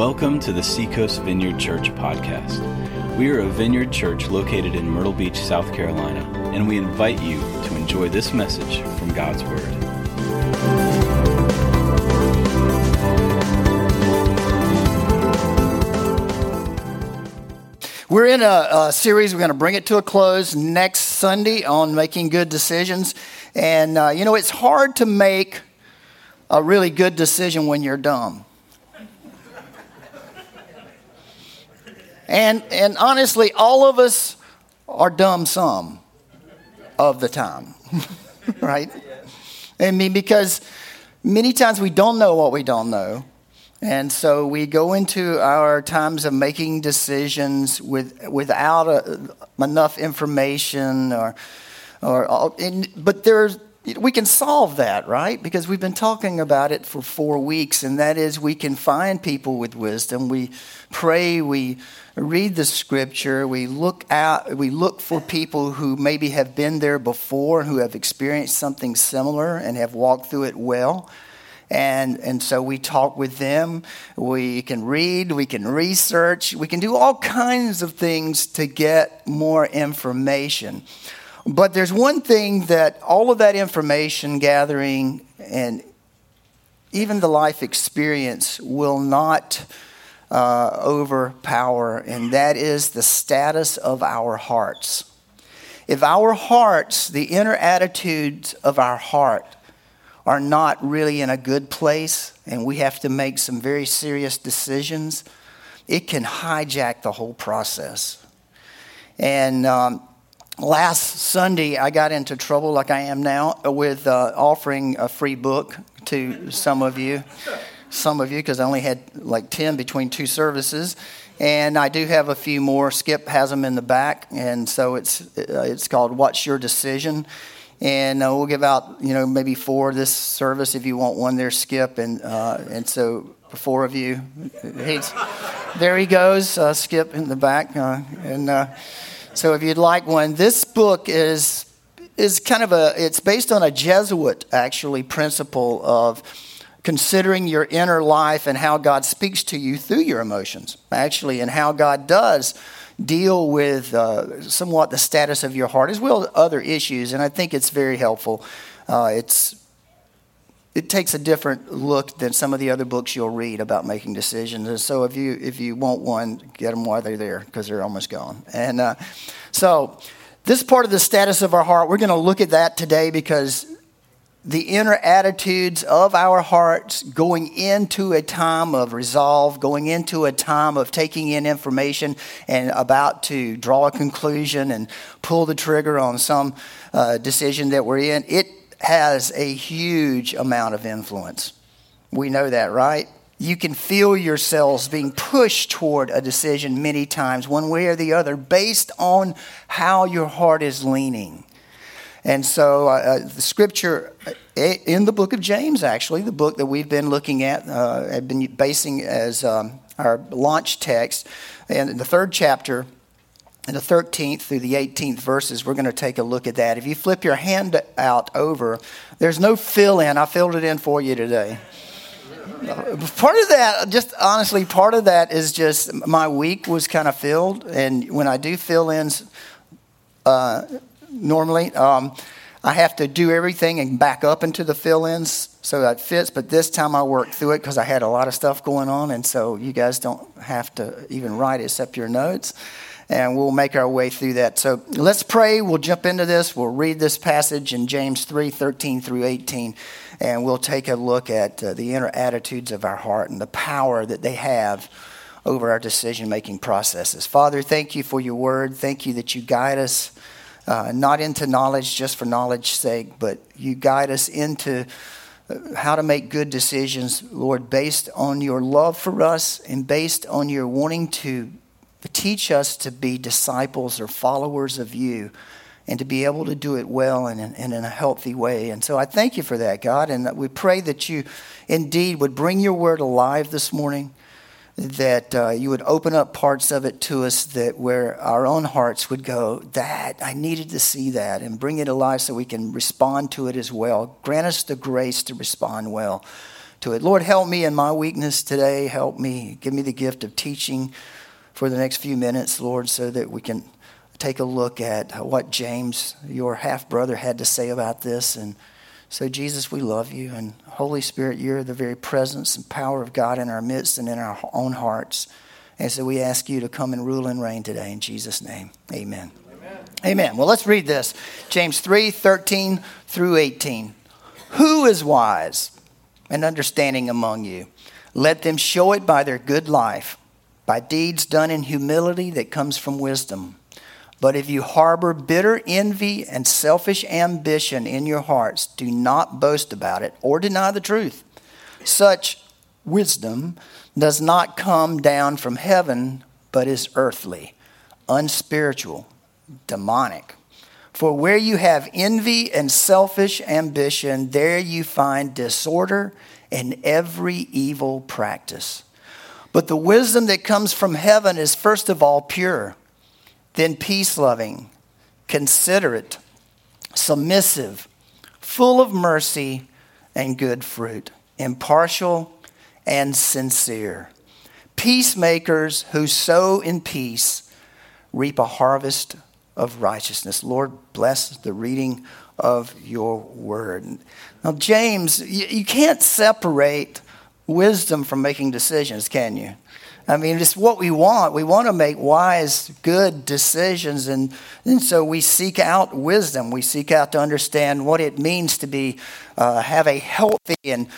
Welcome to the Seacoast Vineyard Church podcast. We are a vineyard church located in Myrtle Beach, South Carolina, and we invite you to enjoy this message from God's Word. We're in a, a series, we're going to bring it to a close next Sunday on making good decisions. And, uh, you know, it's hard to make a really good decision when you're dumb. And, and honestly, all of us are dumb some of the time, right? I mean, because many times we don't know what we don't know. And so we go into our times of making decisions with, without a, enough information or, or but there's we can solve that, right? Because we've been talking about it for four weeks, and that is we can find people with wisdom. We pray, we read the scripture, we look out, we look for people who maybe have been there before, who have experienced something similar and have walked through it well. And, and so we talk with them. We can read, we can research, we can do all kinds of things to get more information. But there's one thing that all of that information gathering and even the life experience will not uh, overpower, and that is the status of our hearts. If our hearts, the inner attitudes of our heart, are not really in a good place and we have to make some very serious decisions, it can hijack the whole process. And um, last Sunday, I got into trouble like I am now with uh, offering a free book to some of you. Some of you, because I only had like 10 between two services. And I do have a few more. Skip has them in the back. And so it's, uh, it's called What's Your Decision? And uh, we'll give out, you know, maybe four this service if you want one there, Skip. And, uh, and so four of you, he's, there he goes, uh, Skip in the back. Uh, and so if you'd like one, this book is is kind of a it's based on a Jesuit actually principle of considering your inner life and how God speaks to you through your emotions, actually, and how God does deal with uh, somewhat the status of your heart as well as other issues. And I think it's very helpful. Uh, it's it takes a different look than some of the other books you'll read about making decisions. And so if you if you want one, get them while they're there because they're almost gone. And uh, so this part of the status of our heart, we're going to look at that today because the inner attitudes of our hearts going into a time of resolve, going into a time of taking in information and about to draw a conclusion and pull the trigger on some uh, decision that we're in, it has a huge amount of influence. We know that, right? You can feel yourselves being pushed toward a decision many times, one way or the other, based on how your heart is leaning. And so, uh, uh the scripture uh, in the book of James, actually, the book that we've been looking at, uh, have been basing as um, our launch text, and in the third chapter, in the 13th through the 18th verses, we're going to take a look at that. If you flip your hand out over, there's no fill in. I filled it in for you today. Part of that, just honestly, part of that is just my week was kind of filled. And when I do fill ins, uh, normally, um, I have to do everything and back up into the fill ins so that fits. But this time I worked through it because I had a lot of stuff going on. And so you guys don't have to even write except your notes and we'll make our way through that. So let's pray. We'll jump into this. We'll read this passage in James 3 13 through 18, and we'll take a look at uh, the inner attitudes of our heart and the power that they have over our decision making processes. Father, thank you for your word. Thank you that you guide us. Uh, not into knowledge just for knowledge's sake, but you guide us into uh, how to make good decisions, Lord, based on your love for us and based on your wanting to but teach us to be disciples or followers of you and to be able to do it well and in, and in, a healthy way. And so I thank you for that, God. And we pray that you indeed would bring your word alive this morning, that uh, you would open up parts of it to us that where our own hearts would go, that I needed to see that, and bring it alive so we can respond to it as well. Grant us the grace to respond well to it. Lord, help me in my weakness today. Help me. Give me the gift of teaching for the next few minutes, Lord, so that we can take a look at what James, your half brother, had to say about this. And so, Jesus, we love you. And Holy Spirit, you're the very presence and power of God in our midst and in our own hearts. And so we ask you to come and rule and reign today in Jesus' name. Amen. Amen. Amen. Well, let's read this James 3 13 through 18. Who is wise and understanding among you? Let them show it by their good life, by deeds done in humility that comes from wisdom. But if you harbor bitter envy and selfish ambition in your hearts, do not boast about it or deny the truth. Such wisdom does not come down from heaven, but is earthly, unspiritual, demonic. For where you have envy and selfish ambition, there you find disorder and every evil practice. But the wisdom that comes from heaven is first of all pure, then peace loving, considerate, submissive, full of mercy and good fruit, impartial and sincere. Peacemakers who sow in peace reap a harvest of righteousness. Lord, bless the reading of your word. Now, James, you, you can't separate wisdom from making decisions, can you? I mean, it's what we want. We want to make wise, good decisions. And, and so we seek out wisdom. We seek out to understand what it means to be, uh, have a healthy and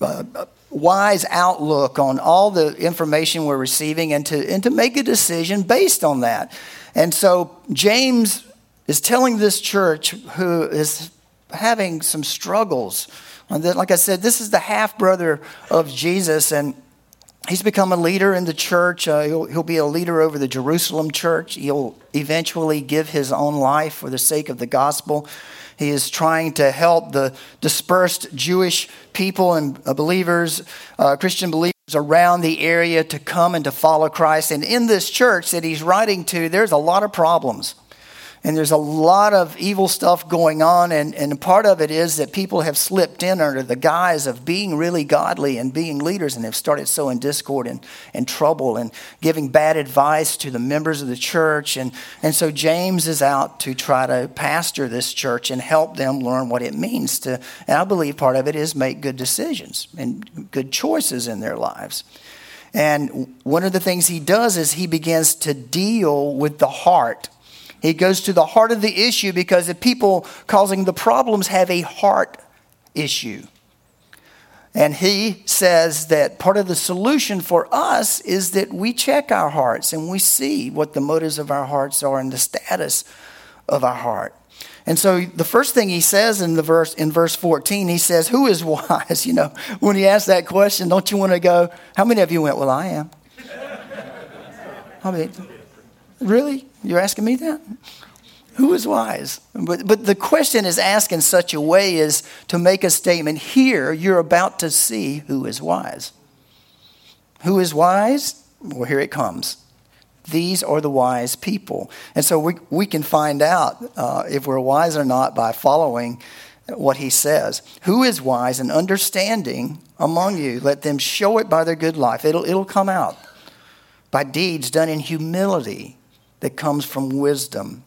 uh, wise outlook on all the information we're receiving and to, and to make a decision based on that. And so James is telling this church who is having some struggles. And then like I said, this is the half brother of Jesus, and he's become a leader in the church. Uh, he'll, he'll be a leader over the Jerusalem church. He'll eventually give his own life for the sake of the gospel. He is trying to help the dispersed Jewish people and uh, believers, uh, Christian believers around the area to come and to follow Christ. And in this church that he's writing to, there's a lot of problems and there's a lot of evil stuff going on and, and part of it is that people have slipped in under the guise of being really godly and being leaders and have started sowing discord and, and trouble and giving bad advice to the members of the church. And, and so james is out to try to pastor this church and help them learn what it means to and i believe part of it is make good decisions and good choices in their lives. And one of the things he does is he begins to deal with the heart he goes to the heart of the issue because the people causing the problems have a heart issue. And he says that part of the solution for us is that we check our hearts and we see what the motives of our hearts are and the status of our heart. And so the first thing he says in the verse in verse 14, he says, Who is wise? You know, when he asks that question, don't you want to go, How many of you went, Well, I am? I mean, really? You're asking me that? Who is wise? But, but the question is asked in such a way as to make a statement here, you're about to see who is wise. Who is wise? Well, here it comes. These are the wise people. And so we, we can find out uh, if we're wise or not by following what he says. Who is wise and understanding among you? Let them show it by their good life. It'll, it'll come out by deeds done in humility that comes from wisdom.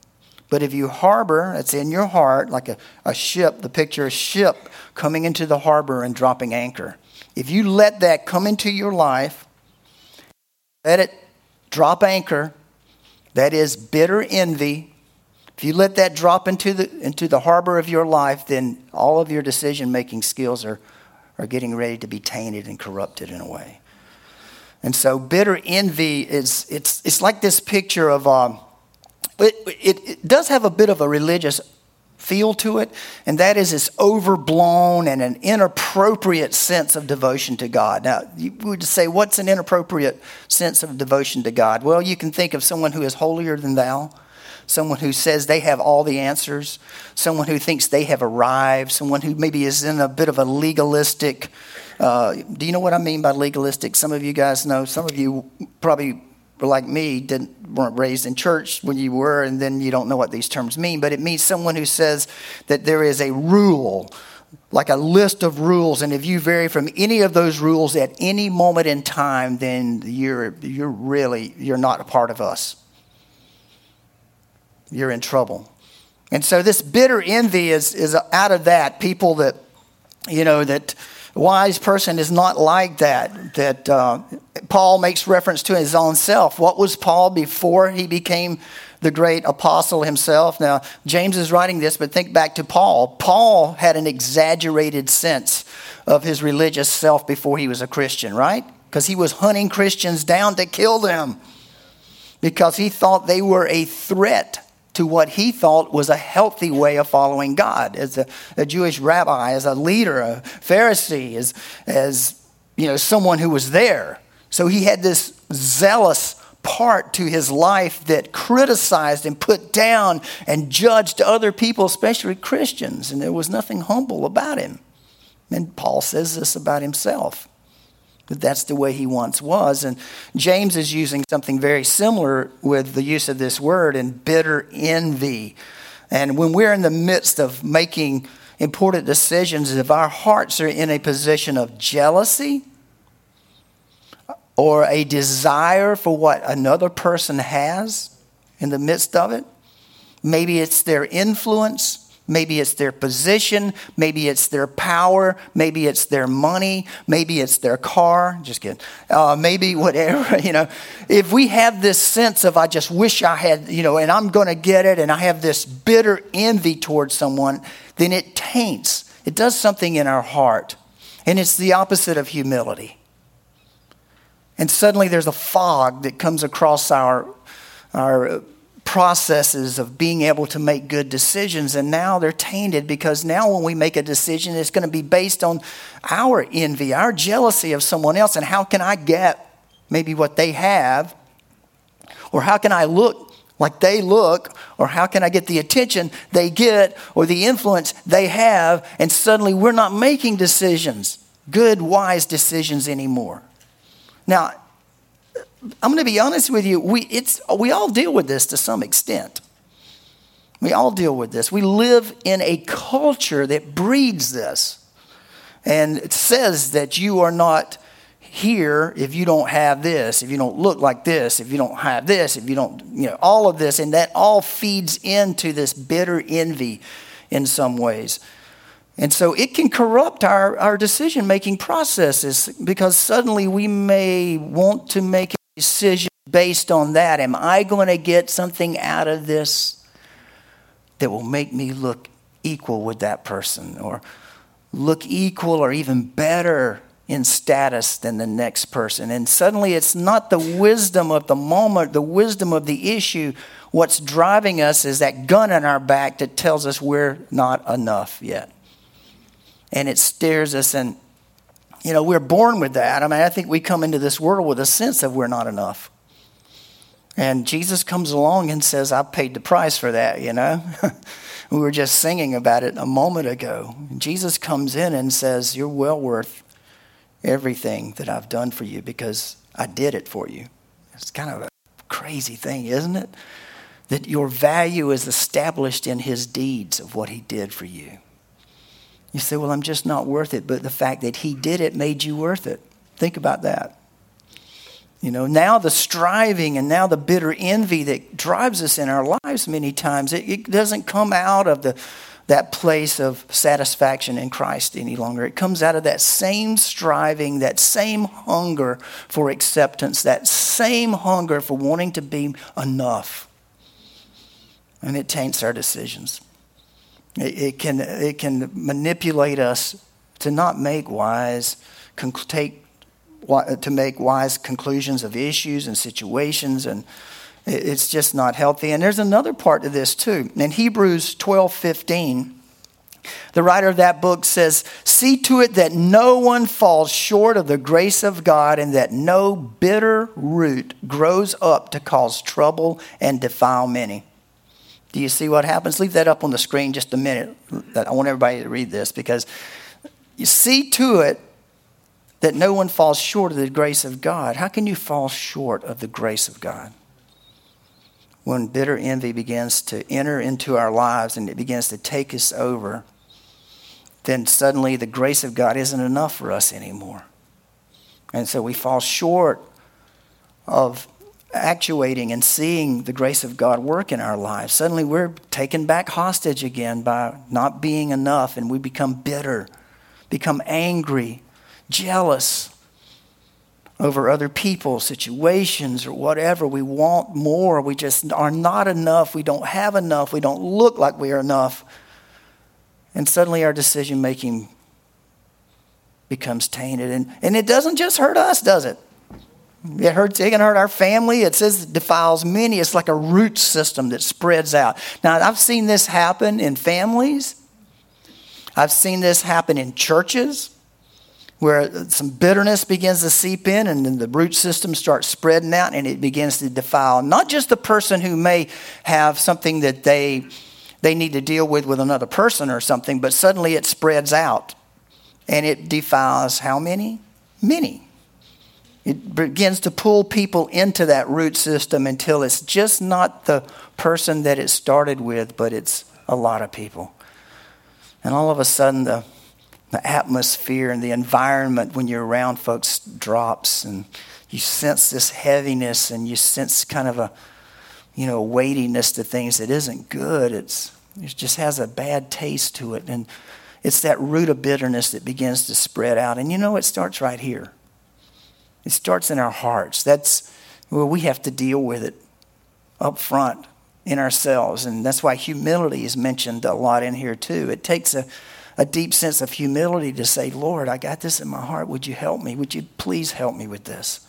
But if you harbor, it's in your heart, like a, a ship, the picture of a ship coming into the harbor and dropping anchor. If you let that come into your life, let it drop anchor, that is bitter envy. If you let that drop into the, into the harbor of your life, then all of your decision making skills are, are getting ready to be tainted and corrupted in a way. And so bitter envy is it's it's like this picture of um, it, it, it does have a bit of a religious feel to it, and that is this overblown and an inappropriate sense of devotion to God. Now, you would say, what's an inappropriate sense of devotion to God? Well, you can think of someone who is holier than thou, someone who says they have all the answers, someone who thinks they have arrived, someone who maybe is in a bit of a legalistic uh, do you know what I mean by legalistic? Some of you guys know. Some of you probably were like me, didn't weren't raised in church when you were, and then you don't know what these terms mean. But it means someone who says that there is a rule like a list of rules, and if you vary from any of those rules at any moment in time, then you're, you're really, you're not a part of us. You're in trouble. And so this bitter envy is, is out of that. People that, you know, that wise person is not like that. That uh, Paul makes reference to his own self. What was Paul before he became the great apostle himself. Now, James is writing this, but think back to Paul. Paul had an exaggerated sense of his religious self before he was a Christian, right? Because he was hunting Christians down to kill them because he thought they were a threat to what he thought was a healthy way of following God as a, a Jewish rabbi, as a leader, a Pharisee, as, as you know, someone who was there. So he had this zealous part to his life that criticized and put down and judged other people, especially Christians, and there was nothing humble about him. And Paul says this about himself. That that's the way he once was. And James is using something very similar with the use of this word in bitter envy. And when we're in the midst of making important decisions, if our hearts are in a position of jealousy, or a desire for what another person has in the midst of it. Maybe it's their influence. Maybe it's their position. Maybe it's their power. Maybe it's their money. Maybe it's their car. Just kidding. Uh, maybe whatever, you know. If we have this sense of, I just wish I had, you know, and I'm going to get it, and I have this bitter envy towards someone, then it taints. It does something in our heart. And it's the opposite of humility. And suddenly there's a fog that comes across our, our processes of being able to make good decisions. And now they're tainted because now when we make a decision, it's going to be based on our envy, our jealousy of someone else. And how can I get maybe what they have? Or how can I look like they look, or how can I get the attention they get, or the influence they have, and suddenly we're not making decisions, good, wise decisions anymore. Now, I'm going to be honest with you. We, it's, we all deal with this to some extent. We all deal with this. We live in a culture that breeds this. And it says that you are not here if you don't have this, if you don't look like this, if you don't have this, if you don't, you know, all of this. And that all feeds into this bitter envy in some ways. And so it can corrupt our, our decision making processes because suddenly we may want to make decision based on that. Am I going to get something out of this that will make me look equal with that person or look equal or even better in status than the next person? And suddenly it's not the wisdom of the moment, the wisdom of the issue. What's driving us is that gun in our back that tells us we're not enough yet and it stares us and you know we're born with that. I mean i think we come into this world with a sense of we're not enough. And jesus comes along and says i paid the price for that you know? We were just singing about it a moment ago. Jesus comes in and says you're well worth everything that i've done for you because i did it for you. It's kind of a crazy thing isn't it? That your value is established in his deeds of what he did for you you say, well, I'm just not worth it. But the fact that he did it made you worth it. Think about that. You know, now the striving and now the bitter envy that drives us in our lives many times, it, it doesn't come out of the, that place of satisfaction in Christ any longer. It comes out of that same striving, that same hunger for acceptance, that same hunger for wanting to be enough. And it taints our decisions. It, it, can, it can manipulate us to not make wise, take, to make wise conclusions of issues and situations, and it's just not healthy. And there's another part to this too. In Hebrews 12 15, the writer of that book says, See to it that no one falls short of the grace of God and that no bitter root grows up to cause trouble and defile many. Do you see what happens? Leave that up on the screen just a minute. I want everybody to read this because you see to it that no one falls short of the grace of God. How can you fall short of the grace of God? When bitter envy begins to enter into our lives and it begins to take us over, then suddenly the grace of God isn't enough for us anymore. And so we fall short of actuating and seeing the grace of God work in our lives. Suddenly we're taken back hostage again by not being enough, and we become bitter, become angry, jealous over other people, situations, or whatever. We want more. We just are not enough. We don't have enough. We don't look like we are enough. And suddenly our decision making becomes tainted. And, and it doesn't just hurt us, does it? It hurts, it can hurt our family. It says it defiles many. It's like a root system that spreads out. Now, I've seen this happen in families. I've seen this happen in churches where some bitterness begins to seep in and then the root system starts spreading out and it begins to defile not just the person who may have something that they they need to deal with with another person or something, but suddenly it spreads out and it defiles how many? Many. It begins to pull people into that root system until it's just not the person that it started with, but it's a lot of people. And all of a sudden, the, the atmosphere and the environment when you're around folks drops, and you sense this heaviness, and you sense kind of a you know weightiness to things that isn't good. It's it just has a bad taste to it, and it's that root of bitterness that begins to spread out. And you know, it starts right here. It starts in our hearts. That's where we have to deal with it up front in ourselves. And that's why humility is mentioned a lot in here, too. It takes a, a deep sense of humility to say, Lord, I got this in my heart. Would you help me? Would you please help me with this?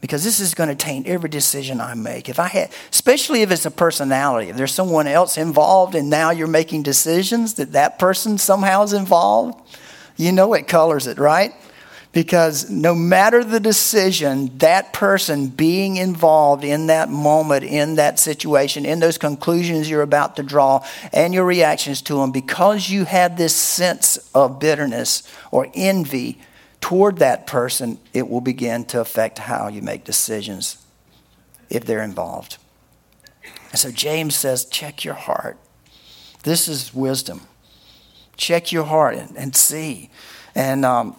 Because this is going to taint every decision I make. If I had, especially if it's a personality, if there's someone else involved and now you're making decisions that that person somehow is involved, you know it colors it, right? Because no matter the decision, that person being involved in that moment, in that situation, in those conclusions you're about to draw, and your reactions to them, because you have this sense of bitterness or envy toward that person, it will begin to affect how you make decisions if they're involved. And so James says, check your heart. This is wisdom. Check your heart and, and see. And um,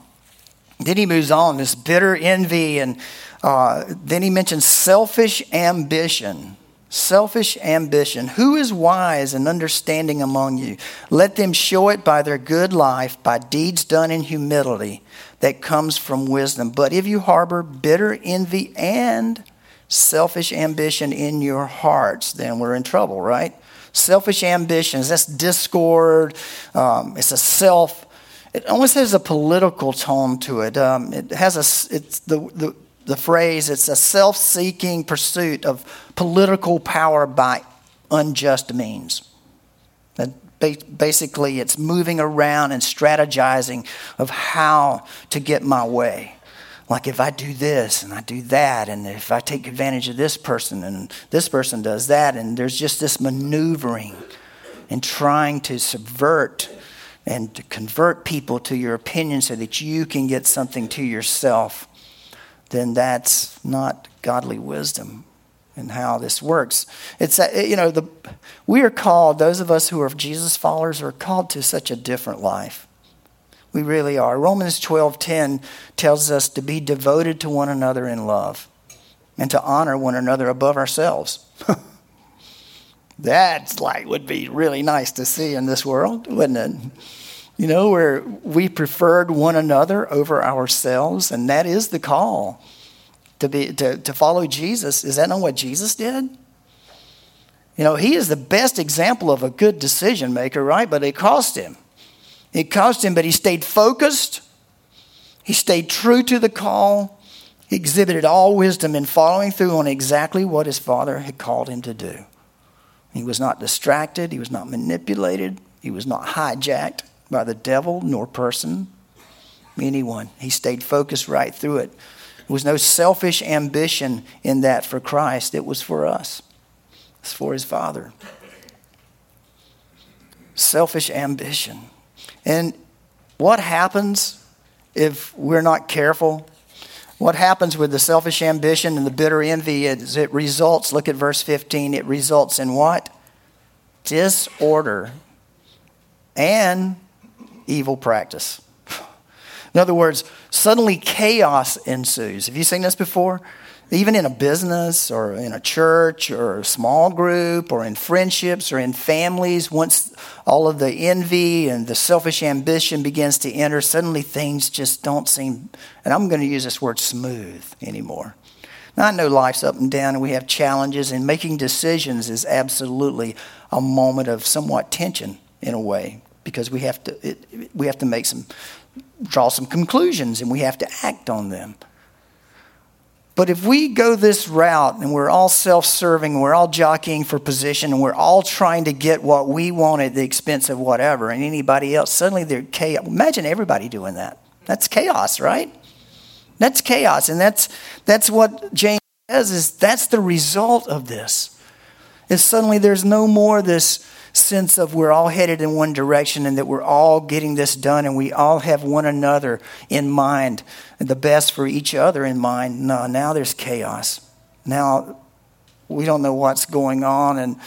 then he moves on, this bitter envy, and uh, then he mentions selfish ambition. Selfish ambition. Who is wise and understanding among you? Let them show it by their good life, by deeds done in humility that comes from wisdom. But if you harbor bitter envy and selfish ambition in your hearts, then we're in trouble, right? Selfish ambitions, that's discord, um, it's a self it almost has a political tone to it. Um, it has a, it's the, the, the phrase, it's a self seeking pursuit of political power by unjust means. That basically, it's moving around and strategizing of how to get my way. Like if I do this and I do that, and if I take advantage of this person and this person does that, and there's just this maneuvering and trying to subvert and to convert people to your opinion so that you can get something to yourself, then that's not godly wisdom and how this works. It's that, you know the we are called those of us who are Jesus followers are called to such a different life. We really are. Romans 12:10 tells us to be devoted to one another in love and to honor one another above ourselves. That's like would be really nice to see in this world, wouldn't it? You know, where we preferred one another over ourselves, and that is the call to be to, to follow Jesus. Is that not what Jesus did? You know, he is the best example of a good decision maker, right? But it cost him. It cost him, but he stayed focused. He stayed true to the call. He exhibited all wisdom in following through on exactly what his father had called him to do. He was not distracted, he was not manipulated, he was not hijacked by the devil nor person, anyone. He stayed focused right through it. There was no selfish ambition in that for Christ, it was for us, it's for his Father. Selfish ambition. And what happens if we're not careful what happens with the selfish ambition and the bitter envy is it results, look at verse 15, it results in what? Disorder and evil practice. In other words, suddenly chaos ensues. Have you seen this before? Even in a business or in a church or a small group or in friendships or in families, once all of the envy and the selfish ambition begins to enter, suddenly things just don't seem, and I'm going to use this word smooth anymore. Now, I know life's up and down and we have challenges, and making decisions is absolutely a moment of somewhat tension in a way because we have to, it, we have to make some, draw some conclusions and we have to act on them. But if we go this route and we're all self serving, we're all jockeying for position, and we're all trying to get what we want at the expense of whatever and anybody else, suddenly they're chaos. Imagine everybody doing that. That's chaos, right? That's chaos. And that's, that's what James says is that's the result of this. Is suddenly there's no more this sense of we're all headed in one direction and that we're all getting this done and we all have one another in mind the best for each other in mind. No, now there's chaos. Now we don't know what's going on and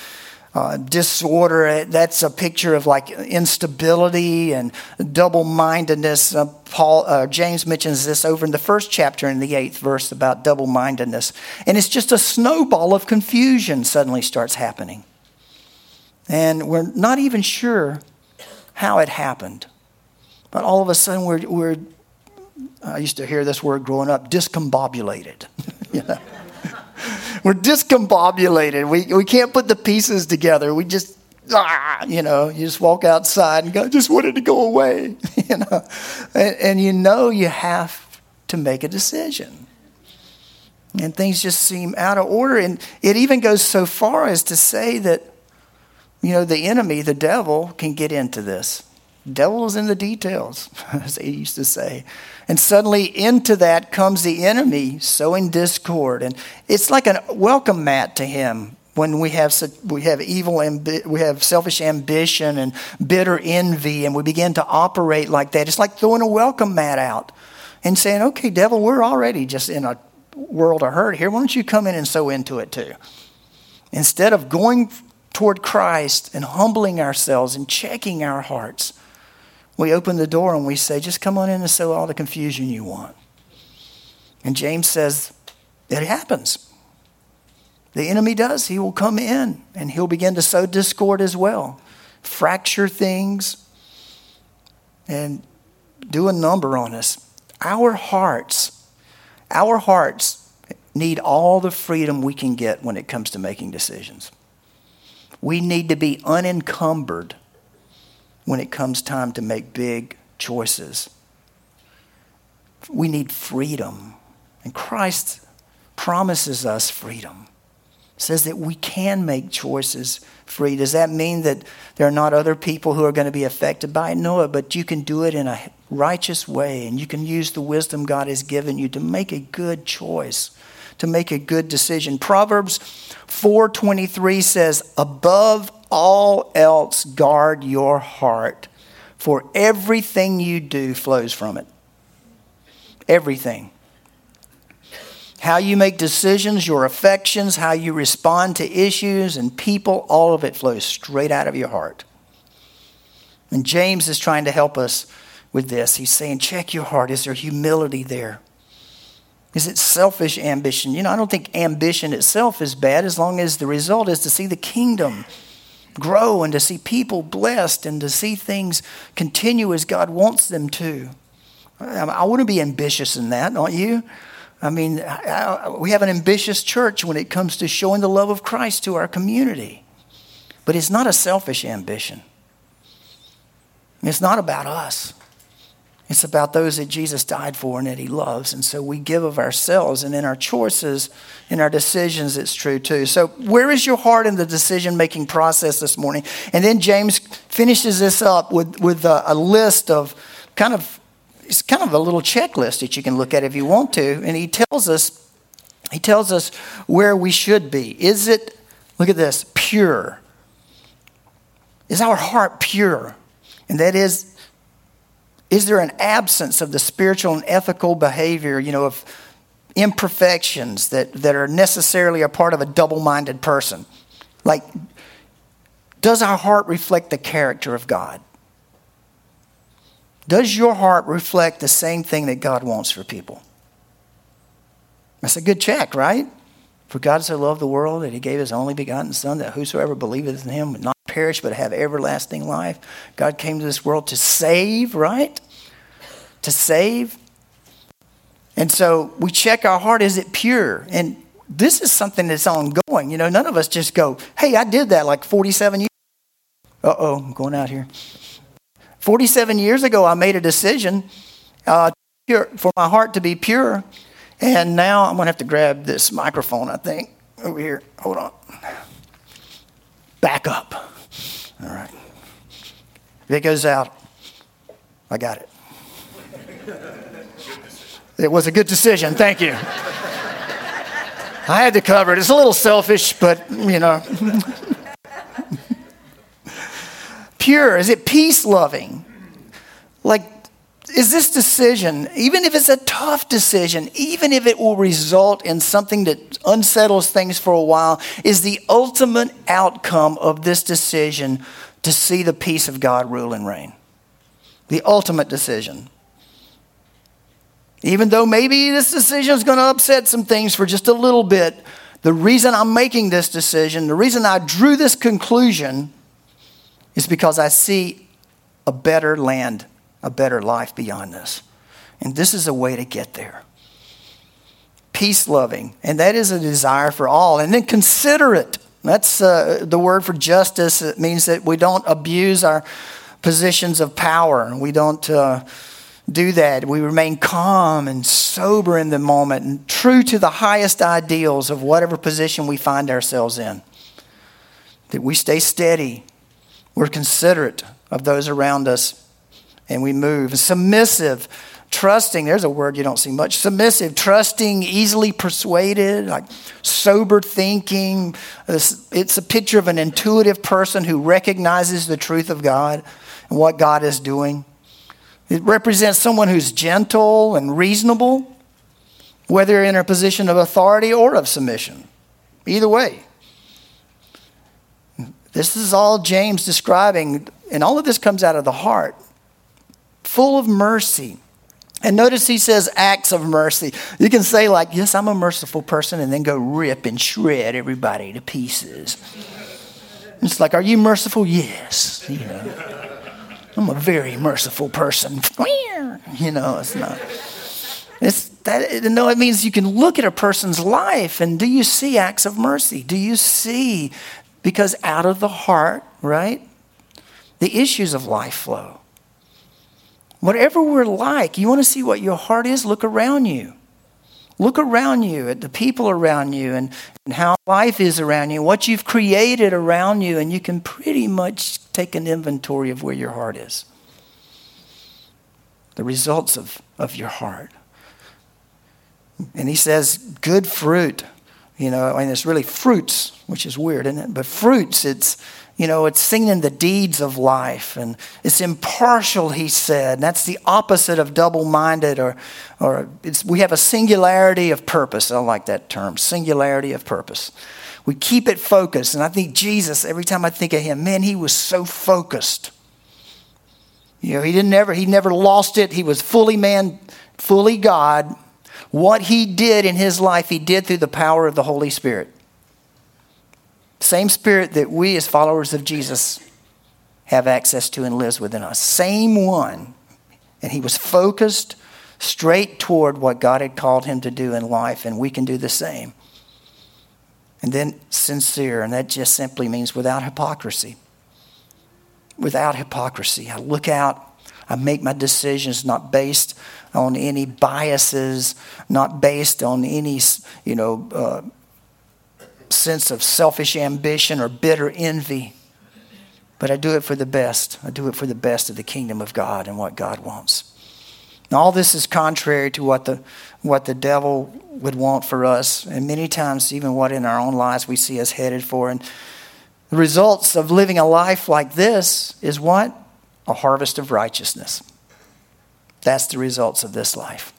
uh, disorder. That's a picture of like instability and double mindedness. Uh, Paul uh, James mentions this over in the first chapter in the eighth verse about double mindedness, and it's just a snowball of confusion suddenly starts happening, and we're not even sure how it happened, but all of a sudden we're, we're I used to hear this word growing up, discombobulated. we're discombobulated. We, we can't put the pieces together. We just, ah, you know, you just walk outside and go, I just wanted to go away, you know. And, and you know you have to make a decision. And things just seem out of order. And it even goes so far as to say that, you know, the enemy, the devil, can get into this. Devil is in the details, as they used to say. And suddenly into that comes the enemy sowing discord. And it's like a welcome mat to him when we have we have evil ambi- we have selfish ambition and bitter envy and we begin to operate like that it's like throwing a welcome mat out and saying okay devil we're already just in a world of hurt here why don't you come in and sow into it too instead of going toward christ and humbling ourselves and checking our hearts we open the door and we say, just come on in and sow all the confusion you want. And James says, it happens. The enemy does. He will come in and he'll begin to sow discord as well, fracture things, and do a number on us. Our hearts, our hearts need all the freedom we can get when it comes to making decisions. We need to be unencumbered when it comes time to make big choices. We need freedom. And Christ promises us freedom. Says that we can make choices free. Does that mean that there are not other people who are going to be affected by it? No, but you can do it in a righteous way and you can use the wisdom God has given you to make a good choice, to make a good decision. Proverbs 4:23 says, "Above all else, guard your heart, for everything you do flows from it. Everything. How you make decisions, your affections, how you respond to issues and people, all of it flows straight out of your heart. And James is trying to help us with this. He's saying, check your heart. Is there humility there? Is it selfish ambition? You know, I don't think ambition itself is bad as long as the result is to see the kingdom grow and to see people blessed and to see things continue as God wants them to. I want to be ambitious in that, don't you? I mean, we have an ambitious church when it comes to showing the love of Christ to our community. But it's not a selfish ambition. It's not about us. It's about those that Jesus died for and that he loves. And so we give of ourselves. And in our choices, in our decisions, it's true too. So, where is your heart in the decision making process this morning? And then James finishes this up with, with a, a list of kind of, it's kind of a little checklist that you can look at if you want to. And he tells us, he tells us where we should be. Is it, look at this, pure? Is our heart pure? And that is, is there an absence of the spiritual and ethical behavior, you know, of imperfections that, that are necessarily a part of a double minded person? Like, does our heart reflect the character of God? Does your heart reflect the same thing that God wants for people? That's a good check, right? For God so loved the world that he gave his only begotten Son, that whosoever believeth in him would not perish but have everlasting life. God came to this world to save, right? To save. And so we check our heart is it pure? And this is something that's ongoing. You know, none of us just go, hey, I did that like 47 years. Ago. Uh oh, I'm going out here. 47 years ago, I made a decision uh, for my heart to be pure. And now I'm going to have to grab this microphone, I think, over here. Hold on. Back up. All right. If it goes out, I got it. It was a good decision. Thank you. I had to cover it. It's a little selfish, but you know. Pure, is it peace loving? Like, is this decision, even if it's a tough decision, even if it will result in something that unsettles things for a while, is the ultimate outcome of this decision to see the peace of God rule and reign? The ultimate decision. Even though maybe this decision is going to upset some things for just a little bit, the reason I'm making this decision, the reason I drew this conclusion, is because I see a better land, a better life beyond this. And this is a way to get there. Peace loving, and that is a desire for all. And then considerate. That's uh, the word for justice. It means that we don't abuse our positions of power. We don't. Uh, do that. We remain calm and sober in the moment and true to the highest ideals of whatever position we find ourselves in. That we stay steady. We're considerate of those around us and we move. Submissive, trusting, there's a word you don't see much. Submissive, trusting, easily persuaded, like sober thinking. It's a picture of an intuitive person who recognizes the truth of God and what God is doing. It represents someone who's gentle and reasonable, whether in a position of authority or of submission. Either way. This is all James describing, and all of this comes out of the heart, full of mercy. And notice he says acts of mercy. You can say, like, yes, I'm a merciful person, and then go rip and shred everybody to pieces. It's like, are you merciful? Yes. You know. I'm a very merciful person. You know, it's not. It's that no, it means you can look at a person's life and do you see acts of mercy? Do you see because out of the heart, right? The issues of life flow. Whatever we're like, you want to see what your heart is, look around you. Look around you at the people around you and, and how life is around you, what you've created around you, and you can pretty much take an inventory of where your heart is. The results of, of your heart. And he says, good fruit. You know, mean, it's really fruits, which is weird, isn't it? But fruits, it's, you know, it's seen in the deeds of life. And it's impartial, he said. And that's the opposite of double minded, or, or we have a singularity of purpose. I like that term singularity of purpose. We keep it focused. And I think Jesus, every time I think of him, man, he was so focused. You know, he didn't ever, he never lost it. He was fully man, fully God. What he did in his life, he did through the power of the Holy Spirit. Same spirit that we, as followers of Jesus, have access to and lives within us. Same one. And he was focused straight toward what God had called him to do in life, and we can do the same. And then sincere, and that just simply means without hypocrisy. Without hypocrisy. I look out, I make my decisions not based on any biases, not based on any, you know, uh, sense of selfish ambition or bitter envy. But I do it for the best. I do it for the best of the kingdom of God and what God wants. All this is contrary to what the, what the devil would want for us, and many times, even what in our own lives we see us headed for. And the results of living a life like this is what? A harvest of righteousness. That's the results of this life.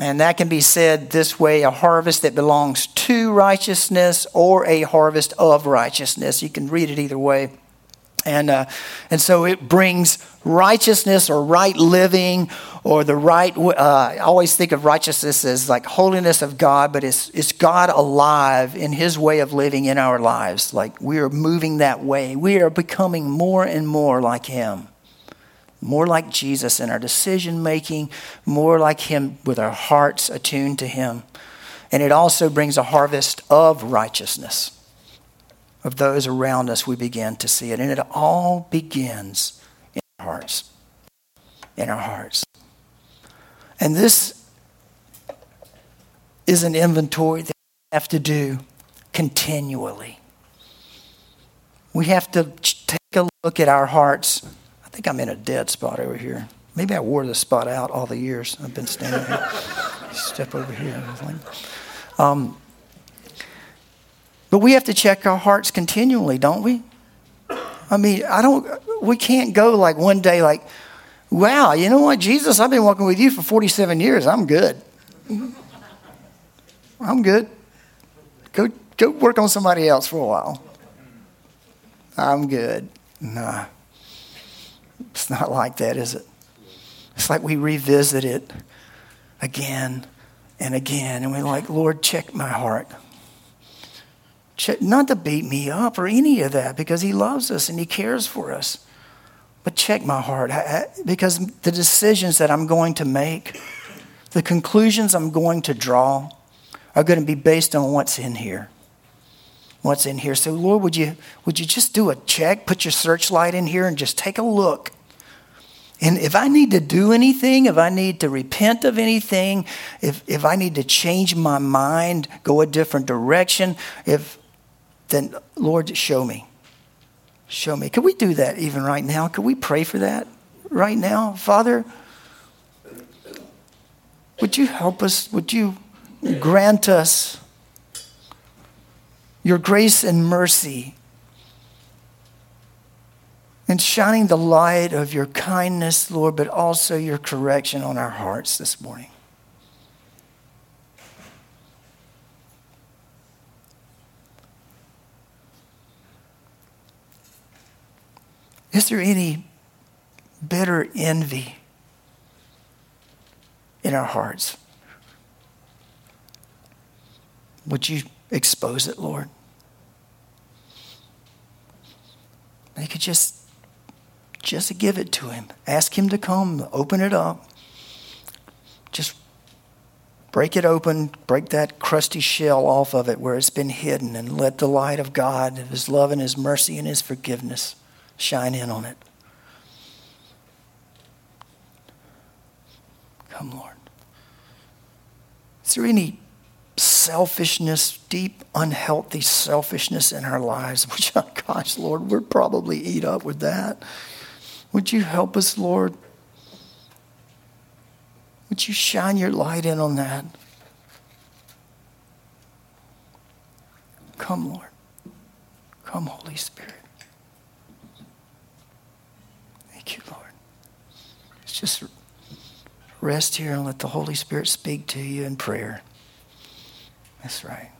And that can be said this way a harvest that belongs to righteousness or a harvest of righteousness. You can read it either way. And, uh, and so it brings righteousness or right living or the right, uh, I always think of righteousness as like holiness of God, but it's, it's God alive in his way of living in our lives. Like we are moving that way. We are becoming more and more like him, more like Jesus in our decision making, more like him with our hearts attuned to him. And it also brings a harvest of righteousness of those around us, we begin to see it. And it all begins in our hearts. In our hearts. And this is an inventory that we have to do continually. We have to take a look at our hearts. I think I'm in a dead spot over here. Maybe I wore the spot out all the years I've been standing here. Step over here. Um, but we have to check our hearts continually, don't we? I mean, I don't, we can't go like one day, like, wow, you know what, Jesus, I've been walking with you for 47 years. I'm good. I'm good. Go, go work on somebody else for a while. I'm good. Nah. It's not like that, is it? It's like we revisit it again and again, and we're like, Lord, check my heart not to beat me up or any of that because he loves us and he cares for us. But check my heart because the decisions that I'm going to make, the conclusions I'm going to draw, are going to be based on what's in here. What's in here. So, Lord, would you, would you just do a check, put your searchlight in here, and just take a look? And if I need to do anything, if I need to repent of anything, if, if I need to change my mind, go a different direction, if then Lord, show me. Show me. Could we do that even right now? Could we pray for that right now? Father, would you help us? Would you grant us your grace and mercy and shining the light of your kindness, Lord, but also your correction on our hearts this morning? Is there any bitter envy in our hearts? Would you expose it, Lord? You could just just give it to him. Ask him to come, open it up. Just break it open, break that crusty shell off of it where it's been hidden, and let the light of God, of his love and his mercy and his forgiveness shine in on it. Come, Lord. Is there any selfishness, deep, unhealthy selfishness in our lives? Which, gosh, Lord, we'd probably eat up with that. Would you help us, Lord? Would you shine your light in on that? Come, Lord. Come, Holy Spirit. Thank you, Lord. Let's just rest here and let the Holy Spirit speak to you in prayer. That's right.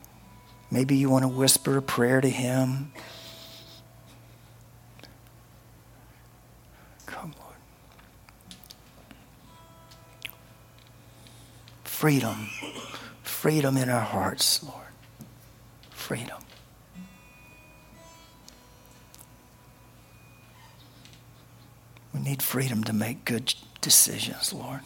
Maybe you want to whisper a prayer to Him. Come, Lord. Freedom. Freedom in our hearts, Lord. Freedom. We need freedom to make good decisions, Lord.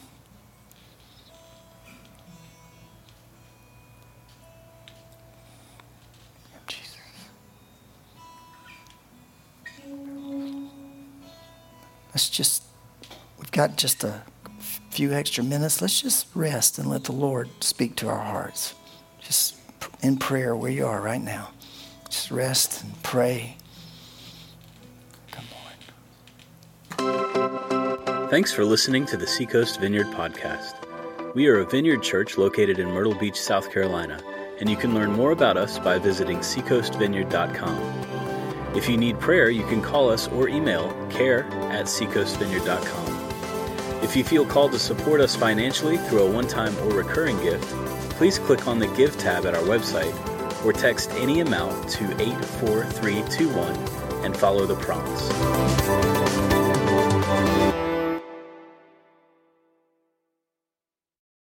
Let's just, we've got just a few extra minutes. Let's just rest and let the Lord speak to our hearts. Just in prayer where you are right now. Just rest and pray. Come on. Thanks for listening to the Seacoast Vineyard Podcast. We are a vineyard church located in Myrtle Beach, South Carolina, and you can learn more about us by visiting seacoastvineyard.com. If you need prayer, you can call us or email care at seacoastvineyard.com. If you feel called to support us financially through a one time or recurring gift, please click on the Give tab at our website or text any amount to 84321 and follow the prompts.